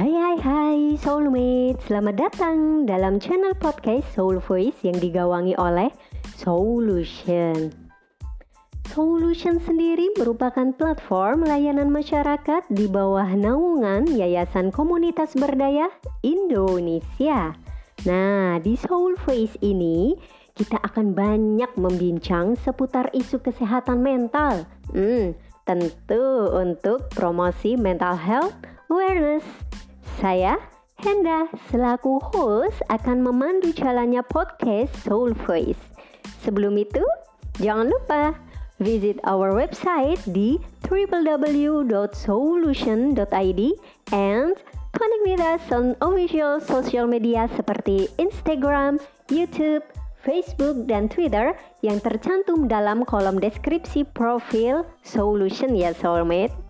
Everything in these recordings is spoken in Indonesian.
Hai hai hai Soulmate, selamat datang dalam channel podcast Soul Voice yang digawangi oleh Solution. Solution sendiri merupakan platform layanan masyarakat di bawah naungan Yayasan Komunitas Berdaya Indonesia. Nah, di Soul Voice ini kita akan banyak membincang seputar isu kesehatan mental. Hmm, tentu untuk promosi mental health awareness saya, Henda, selaku host akan memandu jalannya podcast Soul Voice. Sebelum itu, jangan lupa visit our website di www.solution.id and connect with us on official social media seperti Instagram, YouTube, Facebook, dan Twitter yang tercantum dalam kolom deskripsi profil Solution ya Soulmate.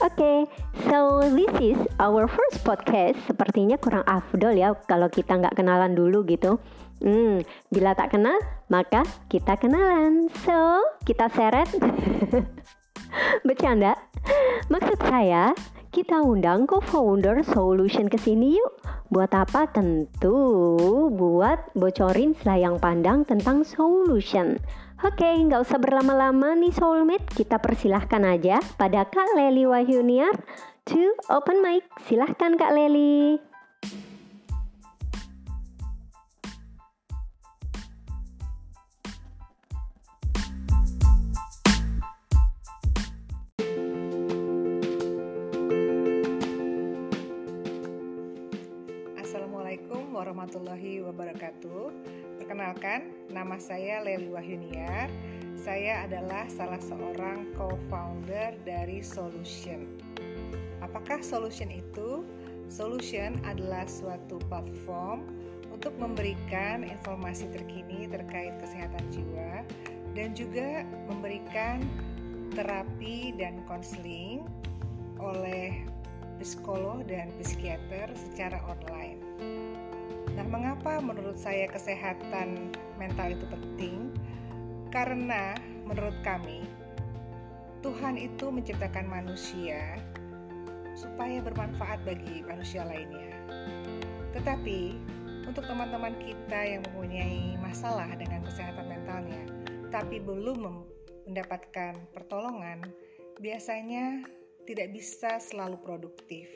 Okay, so this is our first podcast. Sepertinya kurang afdol ya kalau kita nggak kenalan dulu gitu. Hmm, bila tak kenal, maka kita kenalan. So, kita seret. Bercanda. Maksud saya, kita undang co-founder Solution ke sini yuk. Buat apa? Tentu buat bocorin selayang pandang tentang Solution. Oke, nggak usah berlama-lama nih soulmate, kita persilahkan aja pada Kak Leli Wahyuniar to open mic. Silahkan Kak Leli. Warahmatullahi wabarakatuh. Perkenalkan, nama saya Leli Wahyuniar. Saya adalah salah seorang co-founder dari Solution. Apakah Solution itu? Solution adalah suatu platform untuk memberikan informasi terkini terkait kesehatan jiwa dan juga memberikan terapi dan konseling oleh psikolog dan psikiater secara online. Nah, mengapa menurut saya kesehatan mental itu penting? Karena menurut kami Tuhan itu menciptakan manusia supaya bermanfaat bagi manusia lainnya. Tetapi untuk teman-teman kita yang mempunyai masalah dengan kesehatan mentalnya, tapi belum mendapatkan pertolongan, biasanya tidak bisa selalu produktif.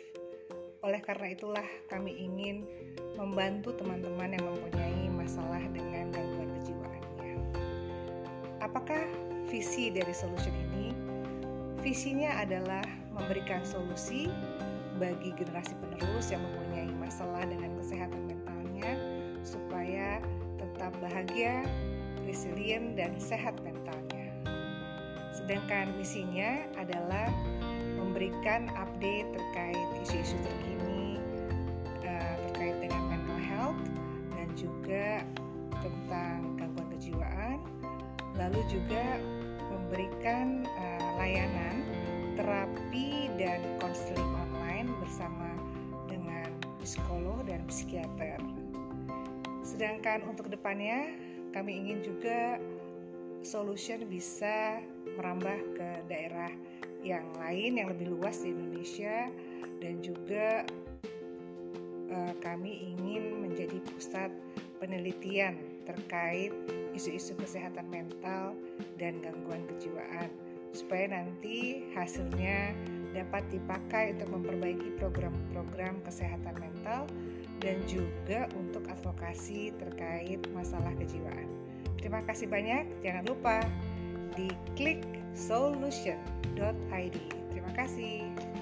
Oleh karena itulah kami ingin membantu teman-teman yang mempunyai masalah dengan gangguan kejiwaannya. Apakah visi dari solution ini? Visinya adalah memberikan solusi bagi generasi penerus yang mempunyai masalah dengan kesehatan mentalnya supaya tetap bahagia, resilient, dan sehat mentalnya. Sedangkan misinya adalah memberikan update terkait isu-isu terkini uh, terkait dengan mental health dan juga tentang gangguan kejiwaan, lalu juga memberikan uh, layanan terapi dan konseling online bersama dengan psikolog dan psikiater. Sedangkan untuk depannya kami ingin juga solution bisa merambah ke daerah yang lain yang lebih luas di Indonesia dan juga uh, kami ingin menjadi pusat penelitian terkait isu-isu kesehatan mental dan gangguan kejiwaan supaya nanti hasilnya dapat dipakai untuk memperbaiki program-program kesehatan mental dan juga untuk advokasi terkait masalah kejiwaan. Terima kasih banyak. Jangan lupa di klik solution.id. Terima kasih.